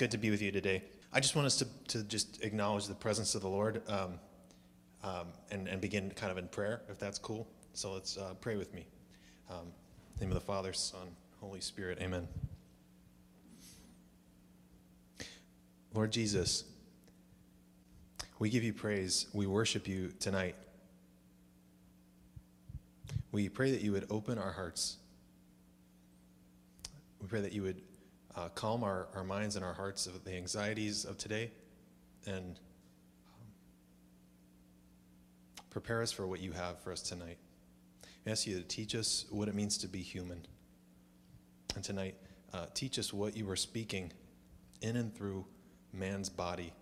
good to be with you today. I just want us to, to just acknowledge the presence of the Lord um, um, and, and begin kind of in prayer, if that's cool. So let's uh, pray with me. Um, name of the Father, Son, Holy Spirit, amen. Lord Jesus, we give you praise. We worship you tonight. We pray that you would open our hearts. We pray that you would uh, calm our, our minds and our hearts of the anxieties of today and um, prepare us for what you have for us tonight. We ask you to teach us what it means to be human. And tonight, uh, teach us what you are speaking in and through man's body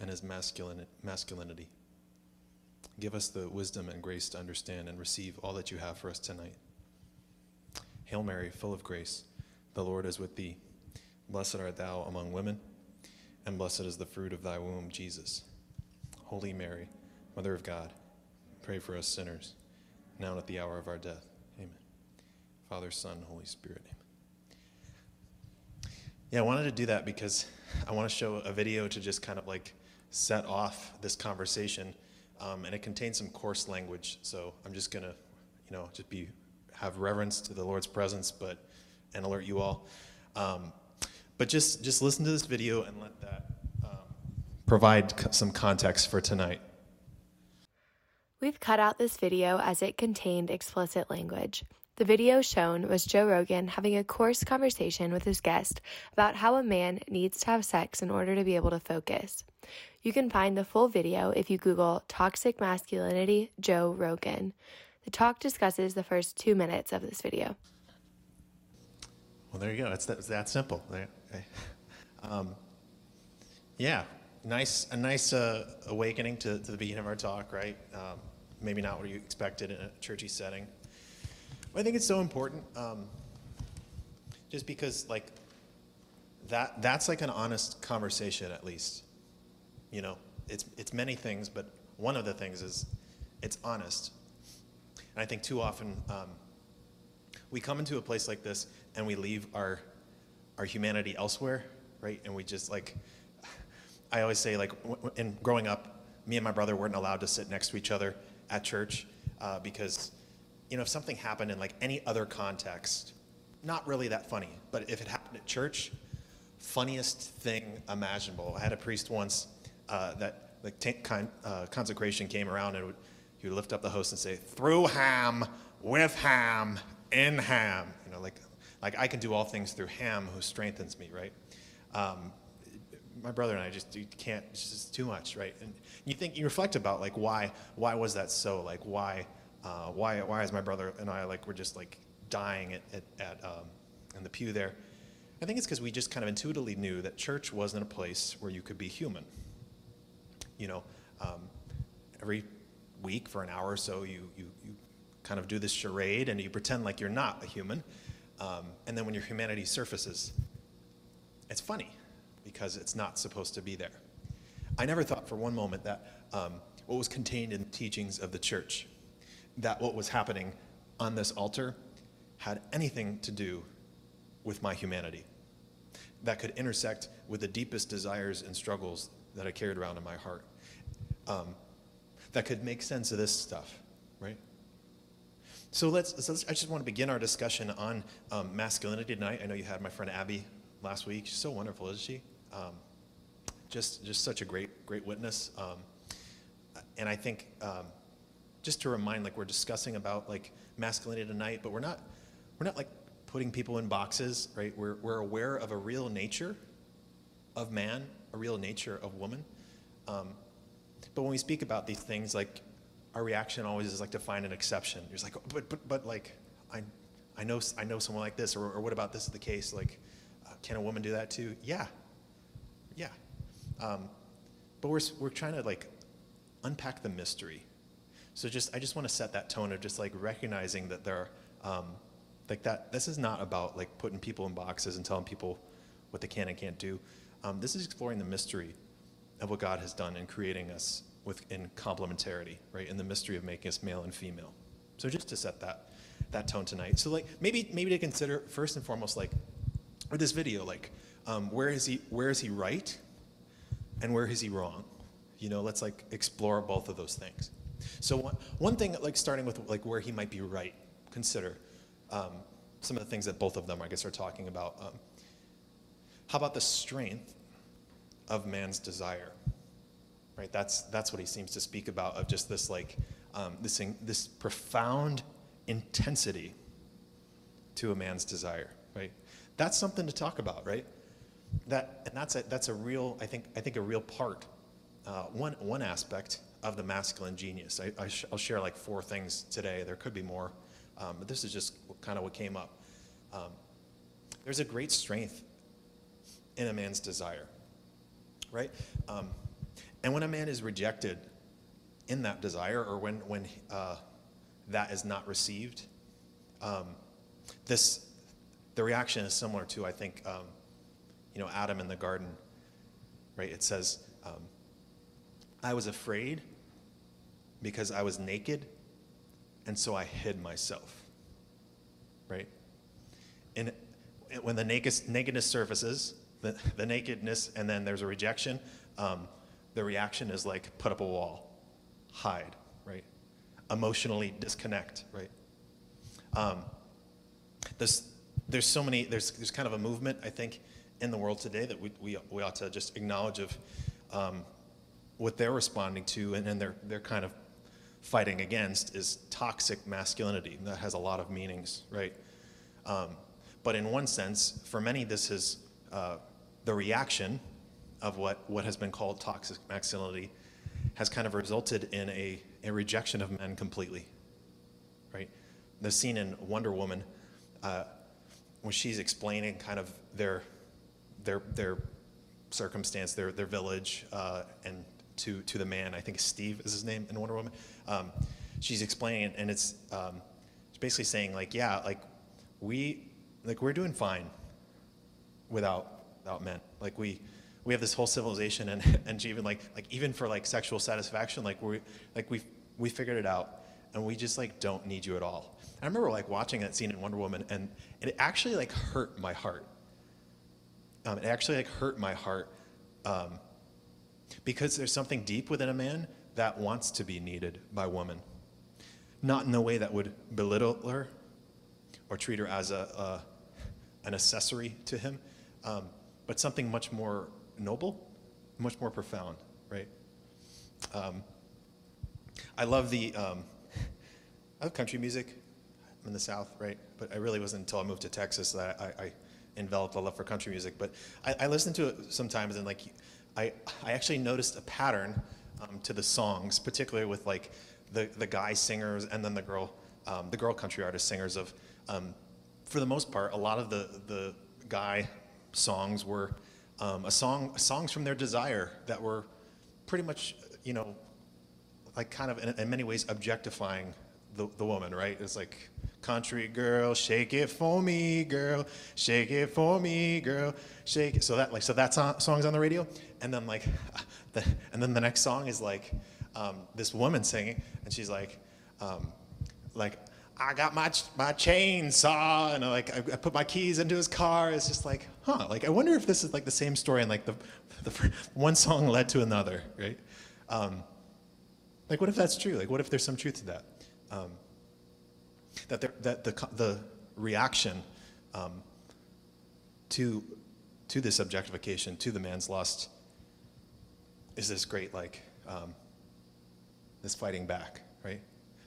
and his masculin- masculinity. Give us the wisdom and grace to understand and receive all that you have for us tonight. Hail Mary, full of grace, the Lord is with thee. Blessed art thou among women, and blessed is the fruit of thy womb, Jesus. Holy Mary, Mother of God, pray for us sinners, now and at the hour of our death. Amen. Father, Son, Holy Spirit. Amen. Yeah, I wanted to do that because I want to show a video to just kind of like set off this conversation, um, and it contains some coarse language. So I'm just gonna, you know, just be have reverence to the Lord's presence, but and alert you all. Um, but just just listen to this video and let that um, provide some context for tonight. We've cut out this video as it contained explicit language. The video shown was Joe Rogan having a coarse conversation with his guest about how a man needs to have sex in order to be able to focus. You can find the full video if you Google Toxic Masculinity Joe Rogan. The talk discusses the first two minutes of this video. Well, there you go. It's that, it's that simple. Um, yeah, nice, a nice uh, awakening to, to, the beginning of our talk, right? Um, maybe not what you expected in a churchy setting. But I think it's so important, um, just because like that that's like an honest conversation at least. You know, it's it's many things, but one of the things is it's honest. And I think too often um, we come into a place like this and we leave our our humanity elsewhere, right? And we just like I always say like in growing up, me and my brother weren't allowed to sit next to each other at church uh, because you know if something happened in like any other context, not really that funny, but if it happened at church, funniest thing imaginable. I had a priest once uh, that the t- con- uh, consecration came around and would, he would lift up the host and say, "Through ham, with ham, in ham." You know, like like I can do all things through Ham who strengthens me, right? Um, my brother and I just you can't. It's just too much, right? And you think you reflect about like why why was that so? Like why uh, why why is my brother and I like we're just like dying at at, at um, in the pew there? I think it's because we just kind of intuitively knew that church wasn't a place where you could be human. You know, um, every week for an hour or so, you you you kind of do this charade and you pretend like you're not a human um, and then when your humanity surfaces, it's funny because it's not supposed to be there. I never thought for one moment that um, what was contained in the teachings of the church, that what was happening on this altar had anything to do with my humanity, that could intersect with the deepest desires and struggles that I carried around in my heart, um, that could make sense of this stuff, right? So let's, so let's, I just want to begin our discussion on um, masculinity tonight. I know you had my friend Abby last week. She's so wonderful, isn't she? Um, just, just such a great, great witness. Um, and I think um, just to remind, like we're discussing about like masculinity tonight, but we're not, we're not like putting people in boxes, right? We're, we're aware of a real nature of man, a real nature of woman. Um, but when we speak about these things, like our reaction always is like to find an exception. You're like, but, but, but like, I, I know, I know someone like this, or, or what about this is the case? Like, uh, can a woman do that too? Yeah, yeah. Um, but we're, we're trying to like unpack the mystery. So just, I just want to set that tone of just like recognizing that there are, um, like that, this is not about like putting people in boxes and telling people what they can and can't do. Um, this is exploring the mystery of what God has done in creating us within complementarity, right? In the mystery of making us male and female. So just to set that that tone tonight. So like maybe maybe to consider first and foremost like with this video like um, where is he where is he right, and where is he wrong? You know, let's like explore both of those things. So one, one thing, like starting with like where he might be right, consider um, some of the things that both of them, I guess, are talking about. Um, how about the strength of man's desire? Right. That's that's what he seems to speak about of just this like um, this this profound intensity to a man's desire. Right. That's something to talk about. Right. That and that's a, that's a real I think I think a real part. Uh, one one aspect of the masculine genius. I, I will share like four things today. There could be more, um, but this is just kind of what came up. Um, there's a great strength in a man's desire, right? Um, and when a man is rejected in that desire, or when when uh, that is not received, um, this the reaction is similar to I think um, you know Adam in the garden, right? It says, um, "I was afraid." because I was naked, and so I hid myself. Right? And when the nakedness surfaces, the, the nakedness, and then there's a rejection, um, the reaction is like put up a wall, hide, right? Emotionally disconnect, right? Um, there's, there's so many, there's, there's kind of a movement, I think, in the world today that we, we, we ought to just acknowledge of um, what they're responding to, and then they're, they're kind of fighting against is toxic masculinity. That has a lot of meanings, right? Um, but in one sense, for many, this is uh, the reaction of what, what has been called toxic masculinity has kind of resulted in a, a rejection of men completely, right? The scene in Wonder Woman, uh, when she's explaining kind of their, their, their circumstance, their, their village, uh, and to, to the man, I think Steve is his name in Wonder Woman, um, she's explaining and it's um, basically saying like, yeah, like we, like we're doing fine without without men. Like we we have this whole civilization, and and even like like even for like sexual satisfaction, like we like we we figured it out, and we just like don't need you at all. I remember like watching that scene in Wonder Woman, and it actually like hurt my heart. Um, it actually like hurt my heart um, because there's something deep within a man that wants to be needed by woman. Not in a way that would belittle her or treat her as a, an accessory to him, um, but something much more noble, much more profound, right? Um, I love the, um, I love country music. I'm in the South, right? But I really wasn't until I moved to Texas that I, I enveloped a love for country music. But I, I listen to it sometimes, and like, I, I actually noticed a pattern um, to the songs, particularly with like the, the guy singers and then the girl, um, the girl country artist singers of, um, for the most part, a lot of the, the guy songs were um, a song, songs from their desire that were pretty much, you know, like kind of in, in many ways objectifying the, the woman, right? It's like, country girl, shake it for me, girl, shake it for me, girl, shake it. So that like so that song, song's on the radio, and then like, the, and then the next song is like um, this woman singing, and she's like, um, like I got my my chainsaw, and I, like I, I, put my keys into his car. It's just like, huh? Like I wonder if this is like the same story, and like the the one song led to another, right? Um, like what if that's true? Like what if there's some truth to that? Um, that, that the, the reaction um, to, to this objectification, to the man's lust, is this great, like, um, this fighting back, right?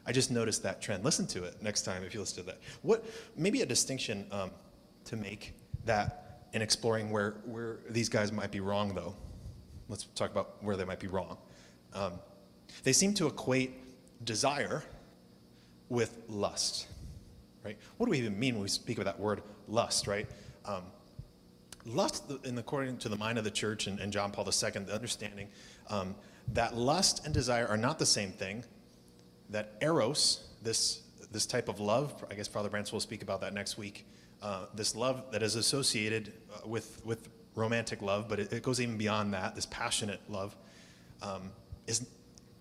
I just noticed that trend. Listen to it next time if you listen to that. What, maybe a distinction um, to make that in exploring where, where these guys might be wrong, though. Let's talk about where they might be wrong. Um, they seem to equate desire with lust, right? What do we even mean when we speak of that word lust, right? Um, lust, in according to the mind of the church and, and John Paul II, the understanding um, that lust and desire are not the same thing. That eros, this this type of love, I guess Father Branson will speak about that next week. Uh, this love that is associated uh, with with romantic love, but it, it, goes even beyond that. This passionate love um, is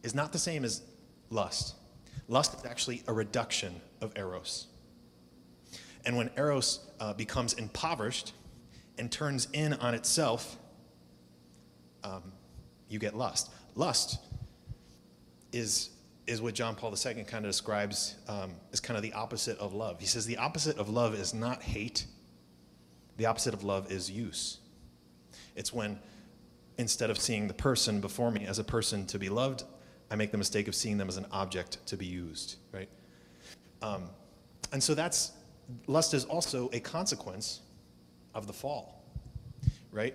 is not the same as lust. Lust is actually a reduction of eros. And when eros uh, becomes impoverished and turns in on itself, um, you get lust. Lust is, is what John Paul II kind of describes um, as kind of the opposite of love. He says the opposite of love is not hate, the opposite of love is use. It's when instead of seeing the person before me as a person to be loved, I make the mistake of seeing them as an object to be used, right? Um, and so that's, lust is also a consequence of the fall, right?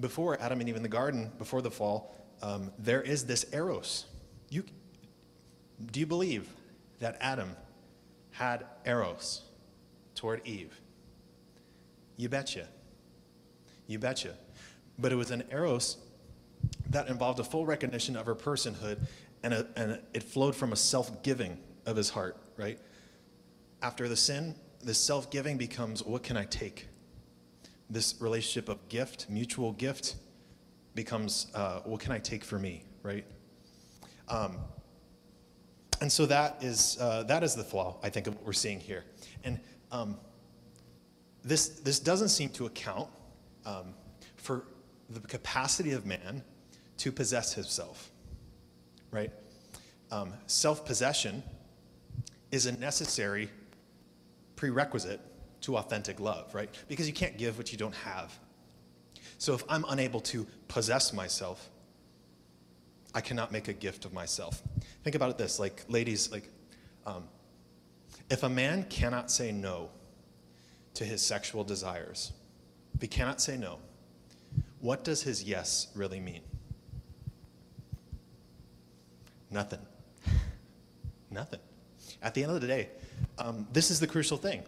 Before Adam and Eve in the garden, before the fall, um, there is this eros. You, do you believe that Adam had eros toward Eve? You betcha. You betcha. But it was an eros that involved a full recognition of her personhood, and, a, and it flowed from a self giving of his heart, right? After the sin, this self giving becomes what can I take? This relationship of gift, mutual gift, becomes uh, what can I take for me, right? Um, and so that is, uh, that is the flaw, I think, of what we're seeing here. And um, this, this doesn't seem to account um, for the capacity of man to possess himself, right? Um, Self possession is a necessary prerequisite to authentic love, right? Because you can't give what you don't have. So if I'm unable to possess myself, I cannot make a gift of myself. Think about it this like, ladies, like, um, if a man cannot say no to his sexual desires, if he cannot say no, what does his yes really mean? Nothing. Nothing. At the end of the day, um, this is the crucial thing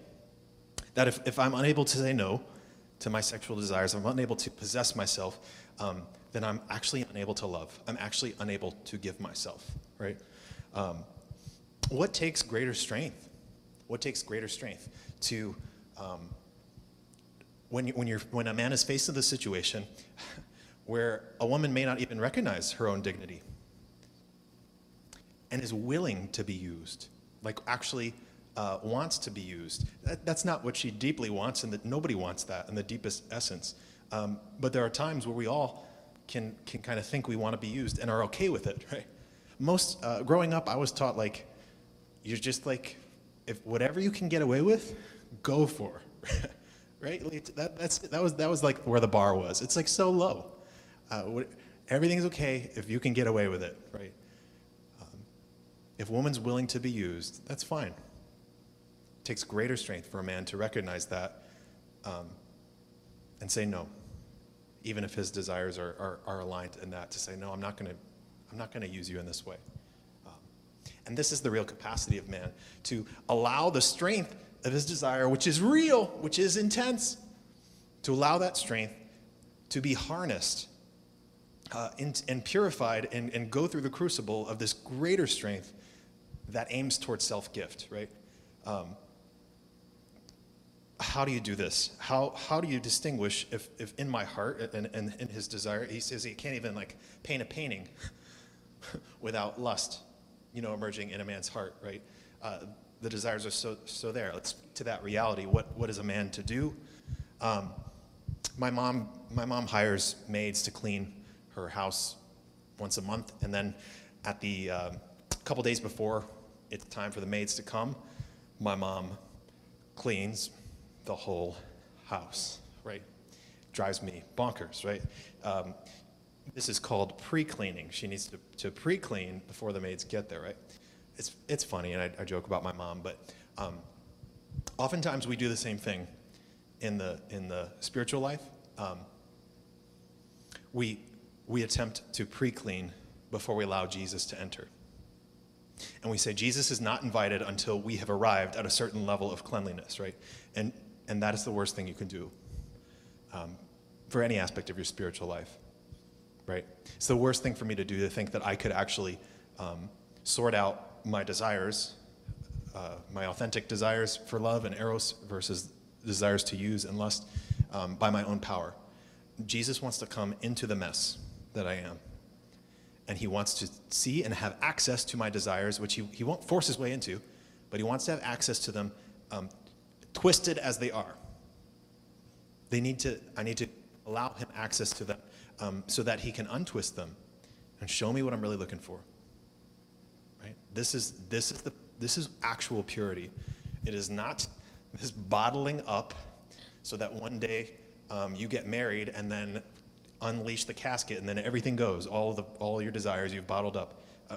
that if, if I'm unable to say no to my sexual desires, I'm unable to possess myself, um, then I'm actually unable to love. I'm actually unable to give myself, right? Um, what takes greater strength? What takes greater strength to um, when, you, when, you're, when a man is faced with a situation where a woman may not even recognize her own dignity and is willing to be used, like actually uh, wants to be used. That, that's not what she deeply wants, and that nobody wants that in the deepest essence. Um, but there are times where we all can, can kind of think we want to be used and are okay with it, right? Most, uh, growing up, I was taught like, you're just like, if whatever you can get away with, go for. right? That, that's, that, was, that was like where the bar was. It's like so low. Uh, everything's okay if you can get away with it, right? Um, if woman's willing to be used, that's fine. It takes greater strength for a man to recognize that um, and say no, even if his desires are, are, are, aligned in that, to say, no, I'm not going to I'm not going to use you in this way. Um, and this is the real capacity of man to allow the strength of his desire, which is real, which is intense, to allow that strength to be harnessed uh, in, and purified and, and go through the crucible of this greater strength that aims towards self gift, right? Um, how do you do this? How, how do you distinguish if, if in my heart and, and in his desire, he says he can't even like paint a painting without lust, you know, emerging in a man's heart, right? Uh, the desires are so, so there. Let's to that reality. What, what is a man to do? Um, my, mom, my mom hires maids to clean her house once a month, and then at the uh, couple days before it's time for the maids to come, my mom cleans the whole house, right? Drives me bonkers, right? Um, this is called pre-cleaning. She needs to, to pre-clean before the maids get there, right? it's, it's funny, and I, I joke about my mom, but um, oftentimes we do the same thing in the, in the spiritual life. Um, we, we attempt to pre clean before we allow Jesus to enter. And we say Jesus is not invited until we have arrived at a certain level of cleanliness, right? And, and that is the worst thing you can do um, for any aspect of your spiritual life, right? It's the worst thing for me to do to think that I could actually um, sort out my desires, uh, my authentic desires for love and eros versus desires to use and lust um, by my own power. Jesus wants to come into the mess that I am. And he wants to see and have access to my desires, which he, he won't force his way into, but he wants to have access to them um, twisted as they are. They need to, I need to allow him access to them um, so that he can untwist them and show me what I'm really looking for. Right? This is, this is, the, this is actual purity. It is not this bottling up so that one day um, you get married and then unleash the casket and then everything goes. All, the, all your desires you've bottled up. Uh,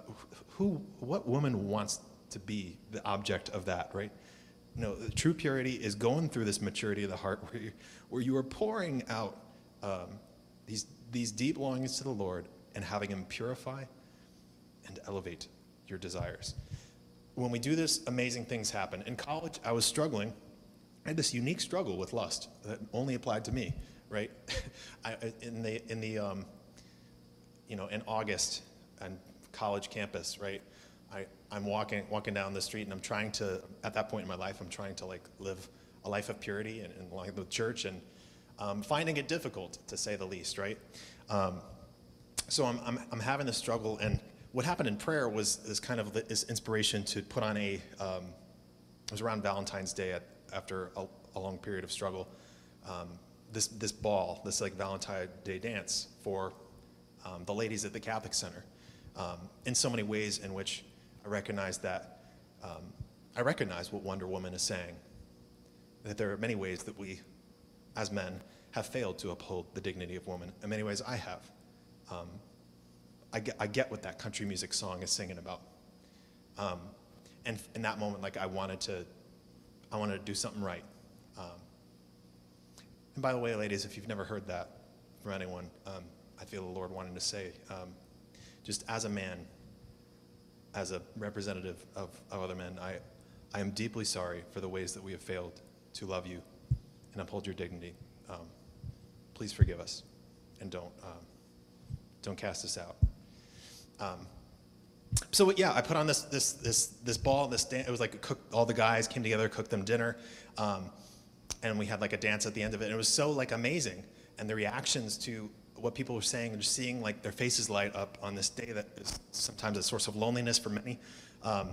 who, what woman wants to be the object of that, right? No, true purity is going through this maturity of the heart where you, where you are pouring out um, these, these deep longings to the Lord and having Him purify and elevate your desires. When we do this, amazing things happen. In college, I was struggling. I had this unique struggle with lust that only applied to me, right? I, in the, in the um, you know, in August on college campus, right? I'm walking, walking down the street and I'm trying to, at that point in my life, I'm trying to like live a life of purity and, and like the church and um, finding it difficult to say the least, right? Um, so I'm, I'm, I'm, having this struggle and what happened in prayer was this kind of this inspiration to put on a, um, it was around Valentine's Day at, after a, a, long period of struggle, um, this, this ball, this like Valentine's Day dance for um, the ladies at the Catholic Center um, in so many ways in which I recognize that um, I recognize what Wonder Woman is saying. That there are many ways that we, as men, have failed to uphold the dignity of woman. In many ways, I have. Um, I, get, I get what that country music song is singing about. Um, and in that moment, like I wanted to, I wanted to do something right. Um, and by the way, ladies, if you've never heard that from anyone, um, I feel the Lord wanting to say, um, just as a man, as a representative of, of other men, I, I am deeply sorry for the ways that we have failed to love you and uphold your dignity. Um, please forgive us and don't, um, don't cast us out. Um, so yeah, I put on this this this this ball. This dan- it was like cook, all the guys came together, cooked them dinner, um, and we had like a dance at the end of it. And it was so like amazing, and the reactions to what people were saying and just seeing like their faces light up on this day that is sometimes a source of loneliness for many. Um,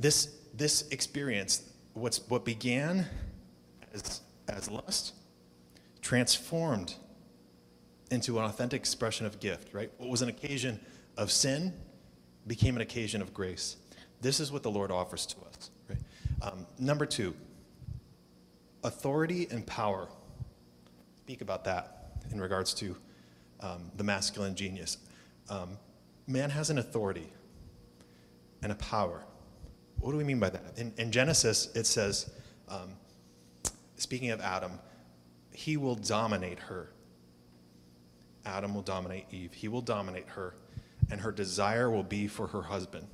this this experience, what's what began as as lust, transformed into an authentic expression of gift. Right, what was an occasion of sin became an occasion of grace. This is what the Lord offers to us. Right? Um, number two, authority and power. Speak about that in regards to um, the masculine genius. Um, man has an authority and a power. What do we mean by that? In, in Genesis, it says, um, speaking of Adam, he will dominate her. Adam will dominate Eve. He will dominate her, and her desire will be for her husband.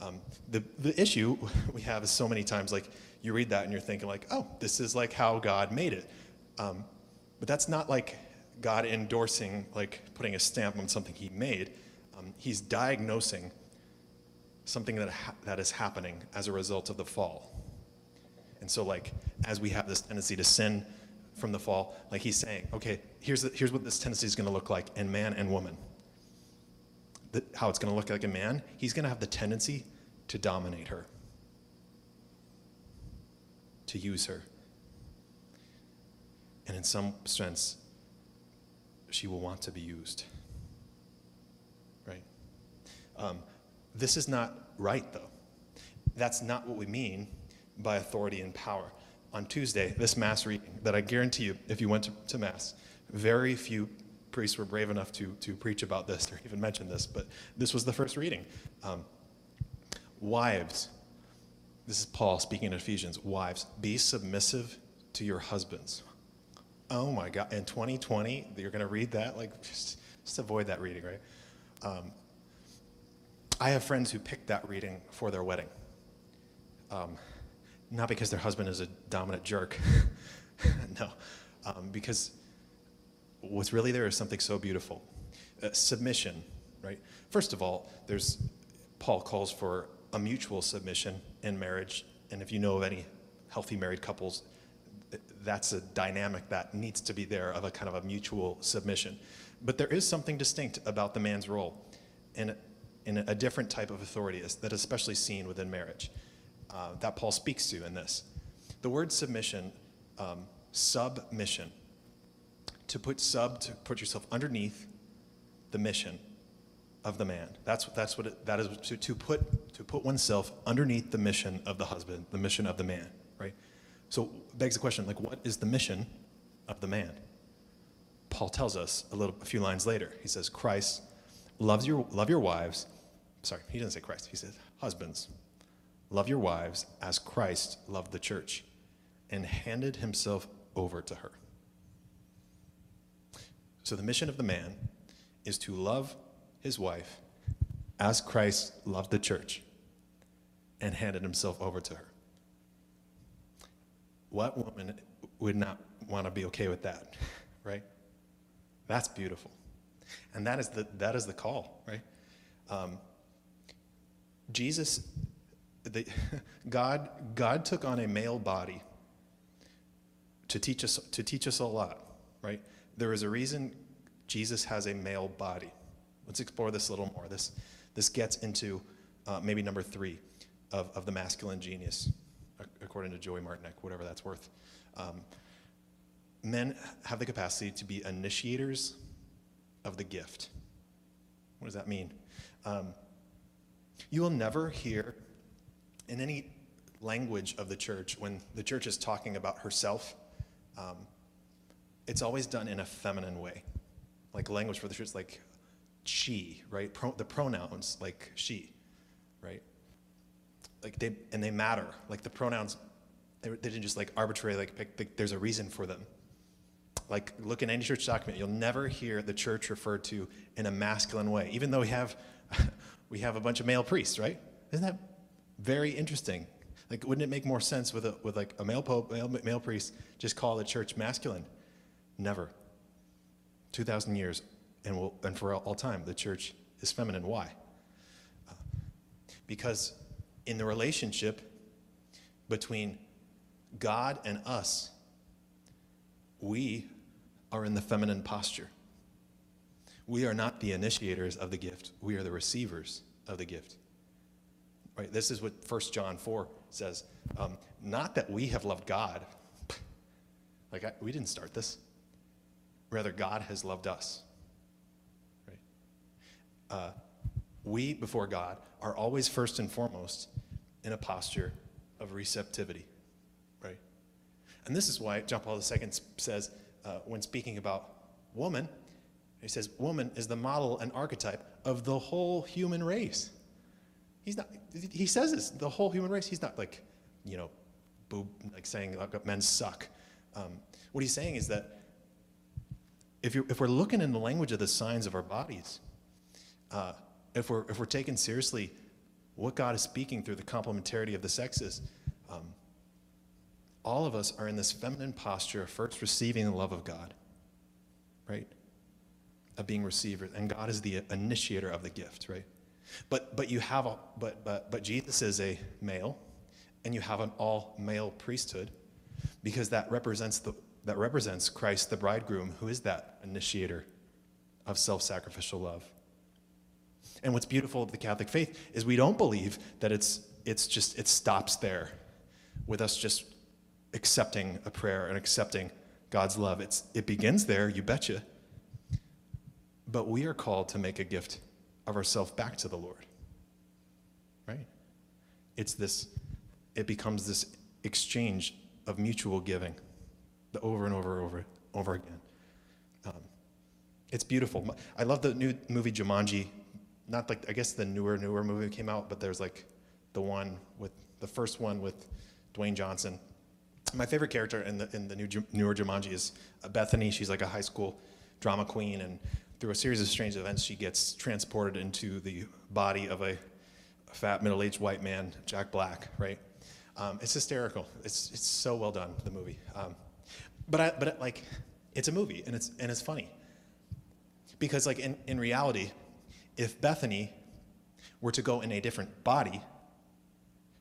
Um, the, the issue we have is so many times, like, you read that and you're thinking, like, oh, this is like how God made it. Um, but that's not like God endorsing, like putting a stamp on something he made. Um, he's diagnosing something that, ha- that is happening as a result of the fall. And so, like, as we have this tendency to sin from the fall, like he's saying, okay, here's, the, here's what this tendency is going to look like in man and woman. The, how it's going to look like a man, he's going to have the tendency to dominate her, to use her. And in some sense, she will want to be used. Right? Um, this is not right, though. That's not what we mean by authority and power. On Tuesday, this Mass reading, that I guarantee you, if you went to, to Mass, very few priests were brave enough to, to preach about this or even mention this, but this was the first reading. Um, wives, this is Paul speaking in Ephesians, wives, be submissive to your husbands oh my God, in 2020, you're going to read that? Like, just, just avoid that reading, right? Um, I have friends who picked that reading for their wedding. Um, not because their husband is a dominant jerk, no, um, because what's really there is something so beautiful. Uh, submission, right? First of all, there's Paul calls for a mutual submission in marriage, and if you know of any healthy married couples, that's a dynamic that needs to be there of a kind of a mutual submission. But there is something distinct about the man's role in, in a different type of authority that is especially seen within marriage uh, that Paul speaks to in this. The word submission um, submission. To put sub, to put yourself underneath the mission of the man. That's, that's what it, that is, to, to, put, to put oneself underneath the mission of the husband, the mission of the man? So begs the question, like, what is the mission of the man? Paul tells us a little, a few lines later. He says, Christ loves your, love your wives. Sorry, he doesn't say Christ. He says, husbands, love your wives as Christ loved the church and handed himself over to her. So the mission of the man is to love his wife as Christ loved the church and handed himself over to her. What woman would not want to be okay with that, right? That's beautiful. And that is the, that is the call, right? Um, Jesus, the, God, God took on a male body to teach us, to teach us a lot, right? There is a reason Jesus has a male body. Let's explore this a little more. This, this gets into uh, maybe number three of, of the masculine genius, according to Joey Martineck, whatever that's worth. Um, men have the capacity to be initiators of the gift. What does that mean? Um, you will never hear in any language of the church when the church is talking about herself, um, it's always done in a feminine way. Like language for the church, like she, right? Pro, the pronouns, like she, right? Like they, and they matter. Like the pronouns, they, they didn't just like arbitrarily like pick, there's a reason for them. Like look in any church document, you'll never hear the church referred to in a masculine way, even though we have, we have a bunch of male priests, right? Isn't that very interesting? Like, wouldn't it make more sense with a, with like a male pope, male, male priest, just call the church masculine? Never. 2,000 years, and, will, and for all time, the church is feminine. Why? Uh, because in the relationship between God and us, we are in the feminine posture. We are not the initiators of the gift, we are the receivers of the gift. Right? This is what 1 John 4 says. Um, not that we have loved God. like, I, we didn't start this. Rather, God has loved us. Right? Uh, we, before God, are always first and foremost in a posture of receptivity. And this is why John Paul II says, uh, when speaking about woman, he says, woman is the model and archetype of the whole human race. He's not, he says this, the whole human race. He's not like, you know, boob, like saying like, men suck. Um, what he's saying is that if, you're, if we're looking in the language of the signs of our bodies, uh, if, we're, if we're taking seriously what God is speaking through the complementarity of the sexes, um, all of us are in this feminine posture of first receiving the love of God, right? Of being receivers, and God is the initiator of the gift, right? But but you have a but but but Jesus is a male, and you have an all male priesthood, because that represents the that represents Christ, the bridegroom, who is that initiator of self sacrificial love. And what's beautiful of the Catholic faith is we don't believe that it's, it's just, it stops there with us just accepting a prayer and accepting God's love. It's, it begins there, you betcha. But we are called to make a gift of ourselves back to the Lord. Right? It's this, it becomes this exchange of mutual giving the over and over and over, over again. Um, it's beautiful. I love the new movie Jumanji. Not like, I guess the newer, newer movie came out, but there's like the one with, the first one with Dwayne Johnson. My favorite character in the, in the new, newer Jumanji is Bethany. She's like a high school drama queen, and through a series of strange events, she gets transported into the body of a fat, middle aged white man, Jack Black, right? Um, it's hysterical. It's, it's so well done, the movie. Um, but I, but like, it's a movie and it's and it's funny. Because like in, in reality, if Bethany were to go in a different body,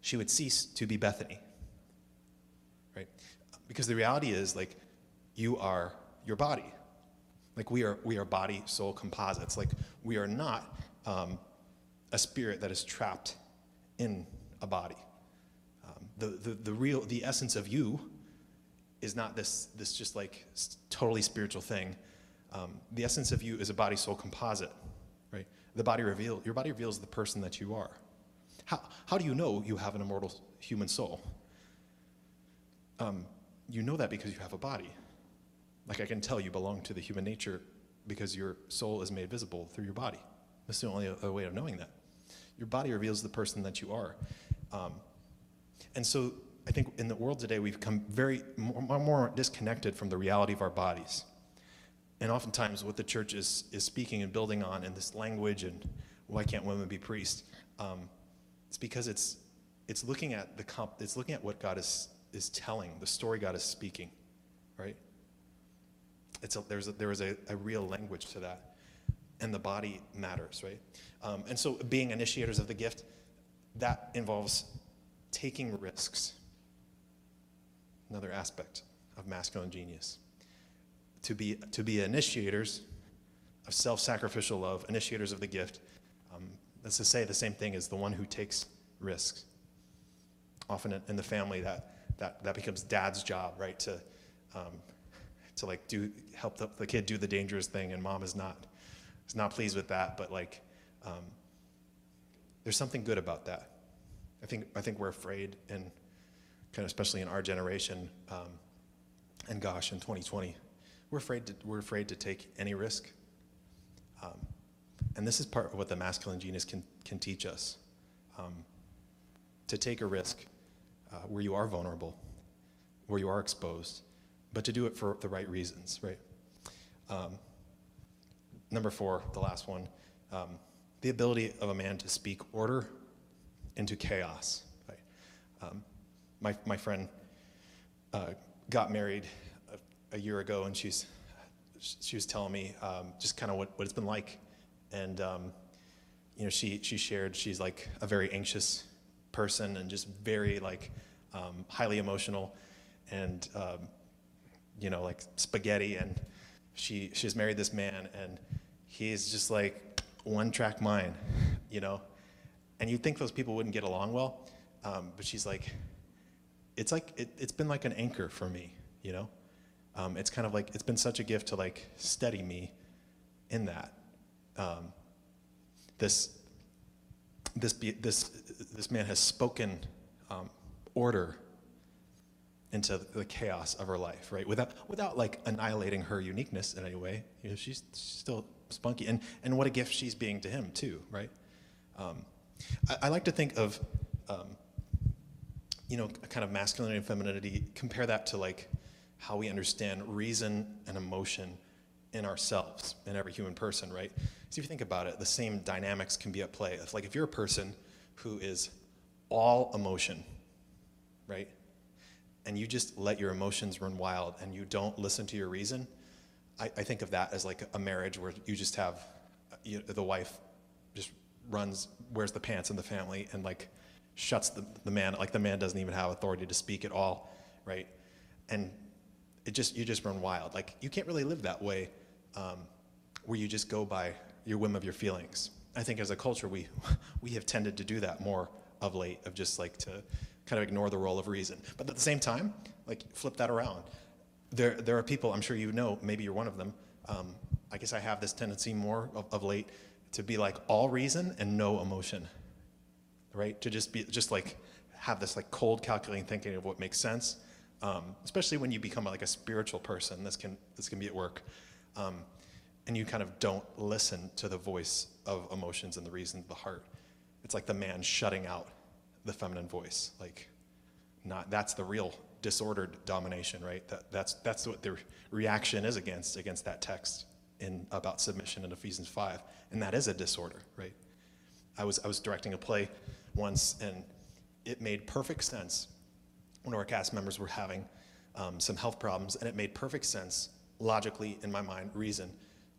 she would cease to be Bethany. Because the reality is like you are your body. Like we are we are body soul composites. Like we are not um, a spirit that is trapped in a body. Um, the, the, the real the essence of you is not this, this just like totally spiritual thing. Um, the essence of you is a body soul composite, right? The body reveal, your body reveals the person that you are. How, how do you know you have an immortal human soul? Um, you know that because you have a body. Like I can tell you belong to the human nature because your soul is made visible through your body. That's the only way of knowing that. Your body reveals the person that you are. Um, and so I think in the world today, we've become very more, more disconnected from the reality of our bodies. And oftentimes, what the church is, is speaking and building on in this language and why can't women be priests, um, it's because it's, it's, looking at the comp, it's looking at what God is, is telling, the story God is speaking, right? It's a, there's a, there is a, a real language to that. And the body matters, right? Um, and so, being initiators of the gift, that involves taking risks. Another aspect of masculine genius. To be, to be initiators of self sacrificial love, initiators of the gift, um, that's to say the same thing as the one who takes risks. Often in the family, that, that, that becomes dad's job, right? To, um, to like do, help the, the kid do the dangerous thing, and mom is not, is not pleased with that, but like, um, there's something good about that. I think, I think we're afraid, and kind of especially in our generation, um, and gosh, in 2020, we're afraid to, we're afraid to take any risk. Um, and this is part of what the masculine genius can, can teach us um, to take a risk uh, where you are vulnerable, where you are exposed, but to do it for the right reasons, right? Um, number four, the last one, um, the ability of a man to speak order into chaos. Right? Um, my, my friend uh, got married a, a, year ago, and she's, she was telling me um, just kind of what, what it's been like. And, um, you know, she, she shared she's like a very anxious person and just very like um, highly emotional and, um, you know, like spaghetti. And she, she's married this man, and he's just like one track mind, you know? And you'd think those people wouldn't get along well, um, but she's like, it's like, it, has been like an anchor for me, you know? Um, it's kind of like, it's been such a gift to like steady me in that. Um, this, this, this, this man has spoken um, order into the chaos of her life, right? Without, without like annihilating her uniqueness in any way. You know, she's, still spunky. And, and what a gift she's being to him, too, right? Um, I, I, like to think of, um, you know, a kind of masculinity and femininity, compare that to like how we understand reason and emotion in ourselves, in every human person, right? So if you think about it, the same dynamics can be at play. If, like if you're a person who is all emotion, right? And you just let your emotions run wild and you don't listen to your reason, I, I think of that as like a marriage where you just have you the wife just runs, wears the pants in the family and like shuts the, the man, like the man doesn't even have authority to speak at all, right? And it just, you just run wild. Like you can't really live that way um, where you just go by your whim of your feelings. I think as a culture, we, we have tended to do that more of late, of just like to kind of ignore the role of reason. But at the same time, like flip that around. There, there are people, I'm sure you know, maybe you're one of them. Um, I guess I have this tendency more of, of late to be like all reason and no emotion, right? To just be just like have this like cold calculating thinking of what makes sense, um, especially when you become like a spiritual person. This can this can be at work, um, and you kind of don't listen to the voice of emotions and the reason of the heart. It's like the man shutting out the feminine voice. Like, not that's the real disordered domination, right? That, that's that's what the reaction is against against that text in about submission in Ephesians 5, and that is a disorder, right? I was I was directing a play once, and it made perfect sense. One of our cast members were having um, some health problems, and it made perfect sense, logically in my mind, reason,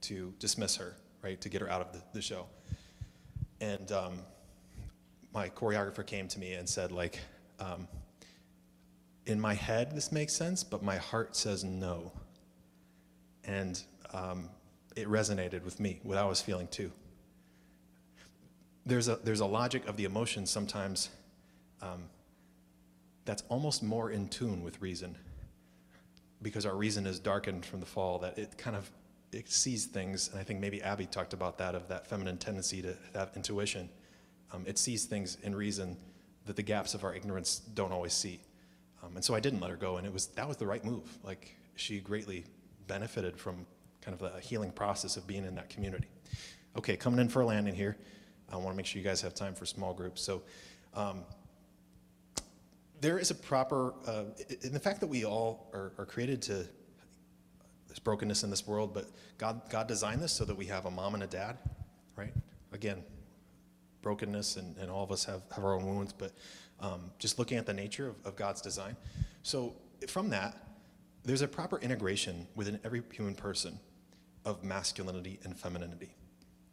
to dismiss her, right, to get her out of the, the show. And um, my choreographer came to me and said, like, um, in my head this makes sense, but my heart says no. And um, it resonated with me, what I was feeling too. There's a, there's a logic of the emotions sometimes um, that's almost more in tune with reason. because our reason is darkened from the fall, that it kind of it sees things, and I think maybe Abby talked about that of that feminine tendency to have intuition. Um, it sees things in reason that the gaps of our ignorance don't always see. Um, and so I didn't let her go, and it was that was the right move. Like she greatly benefited from kind of the healing process of being in that community. Okay, coming in for a landing here. I want to make sure you guys have time for small groups. So. Um, there is a proper, uh, in the fact that we all are, are created to, there's brokenness in this world, but God, God designed this so that we have a mom and a dad, right? Again, brokenness, and, and all of us have, have our own wounds, but um, just looking at the nature of, of God's design. So, from that, there's a proper integration within every human person of masculinity and femininity.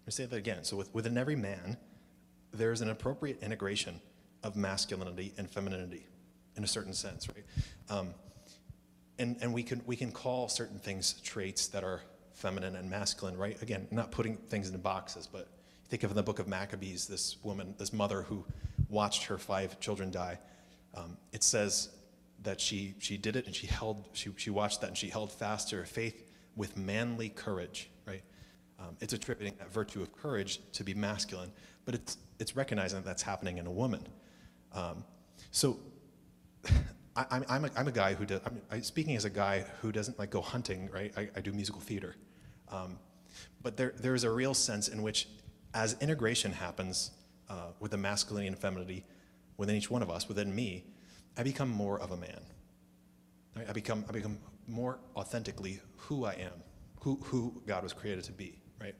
Let me say that again. So, with, within every man, there's an appropriate integration of masculinity and femininity in a certain sense, right? Um, and and we can we can call certain things traits that are feminine and masculine, right? Again, not putting things into boxes, but think of in the book of Maccabees, this woman, this mother who watched her five children die. Um, it says that she she did it and she held she she watched that and she held fast to her faith with manly courage, right? Um, it's attributing that virtue of courage to be masculine, but it's it's recognizing that that's happening in a woman. Um, so I, I'm, I'm, a, I'm a guy who does, I'm I, speaking as a guy who doesn't like go hunting, right? I, I do musical theater. Um, but there, there's a real sense in which, as integration happens uh, with the masculinity and femininity within each one of us, within me, I become more of a man. Right? I, become, I become more authentically who I am, who, who God was created to be, right?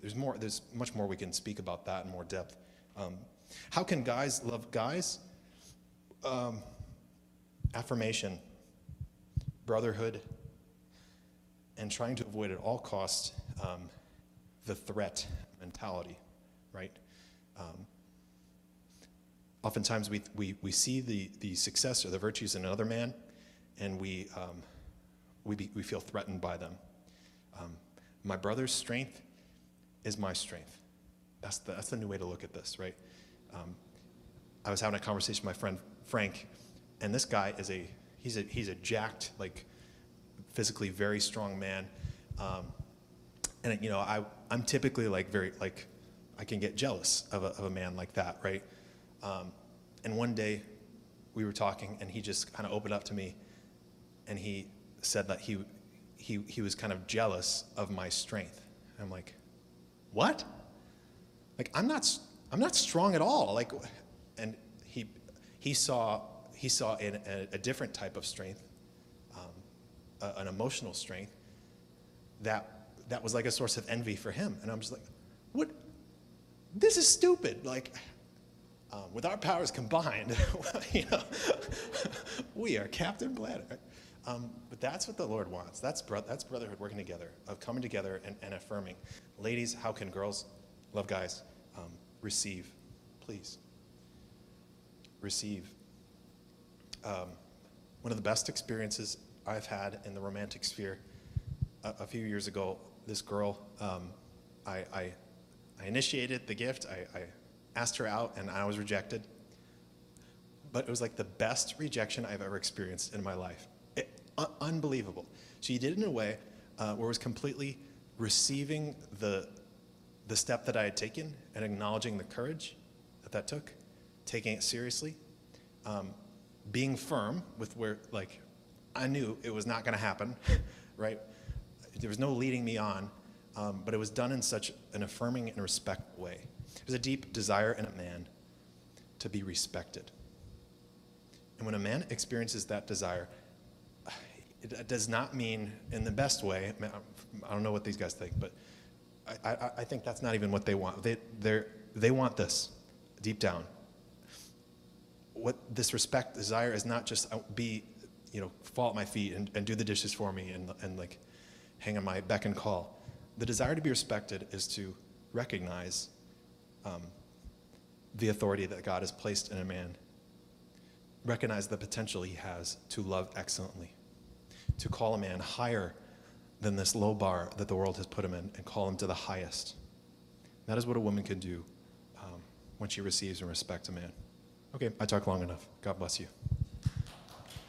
There's, more, there's much more we can speak about that in more depth. Um, how can guys love guys? Um, affirmation, brotherhood, and trying to avoid at all costs um, the threat mentality, right? Um, oftentimes we, we, we see the, the success or the virtues in another man, and we, um, we, be, we feel threatened by them. Um, my brother's strength is my strength. That's the, that's the new way to look at this, right? Um, I was having a conversation with my friend Frank and this guy is a he's a he's a jacked like physically very strong man. Um, and you know I I'm typically like very like I can get jealous of a, of a man like that right? Um, and one day we were talking and he just kind of opened up to me and he said that he he he was kind of jealous of my strength. I'm like what? Like I'm not I'm not strong at all. Like and he he saw he saw a, a, different type of strength, um, a, an emotional strength that that was like a source of envy for him. And I'm just like, what? This is stupid. Like, um, with our powers combined, you know, we are Captain. Right? Um, but that's what the Lord wants. That's, bro- that's brotherhood working together, of coming together and, and affirming. Ladies, how can girls love guys? Um, receive, please. Receive um, one of the best experiences I've had in the romantic sphere. A, a few years ago, this girl, um, I, I, I, initiated the gift. I, I asked her out, and I was rejected. But it was like the best rejection I've ever experienced in my life. It, unbelievable. She did it in a way uh, where it was completely receiving the, the step that I had taken and acknowledging the courage that that took, taking it seriously. Um, being firm with where, like, I knew it was not going to happen, right? There was no leading me on, um, but it was done in such an affirming and respectful way. There's a deep desire in a man to be respected. And when a man experiences that desire, it does not mean in the best way. I don't know what these guys think, but I, I, I think that's not even what they want. They, they want this deep down what this respect desire is not just uh, be, you know, fall at my feet and, and do the dishes for me and, and like hang on my beck and call. The desire to be respected is to recognize um, the authority that God has placed in a man, recognize the potential he has to love excellently, to call a man higher than this low bar that the world has put him in and call him to the highest. That is what a woman can do um, when she receives and respects a man. Okay, I talked long enough. God bless you.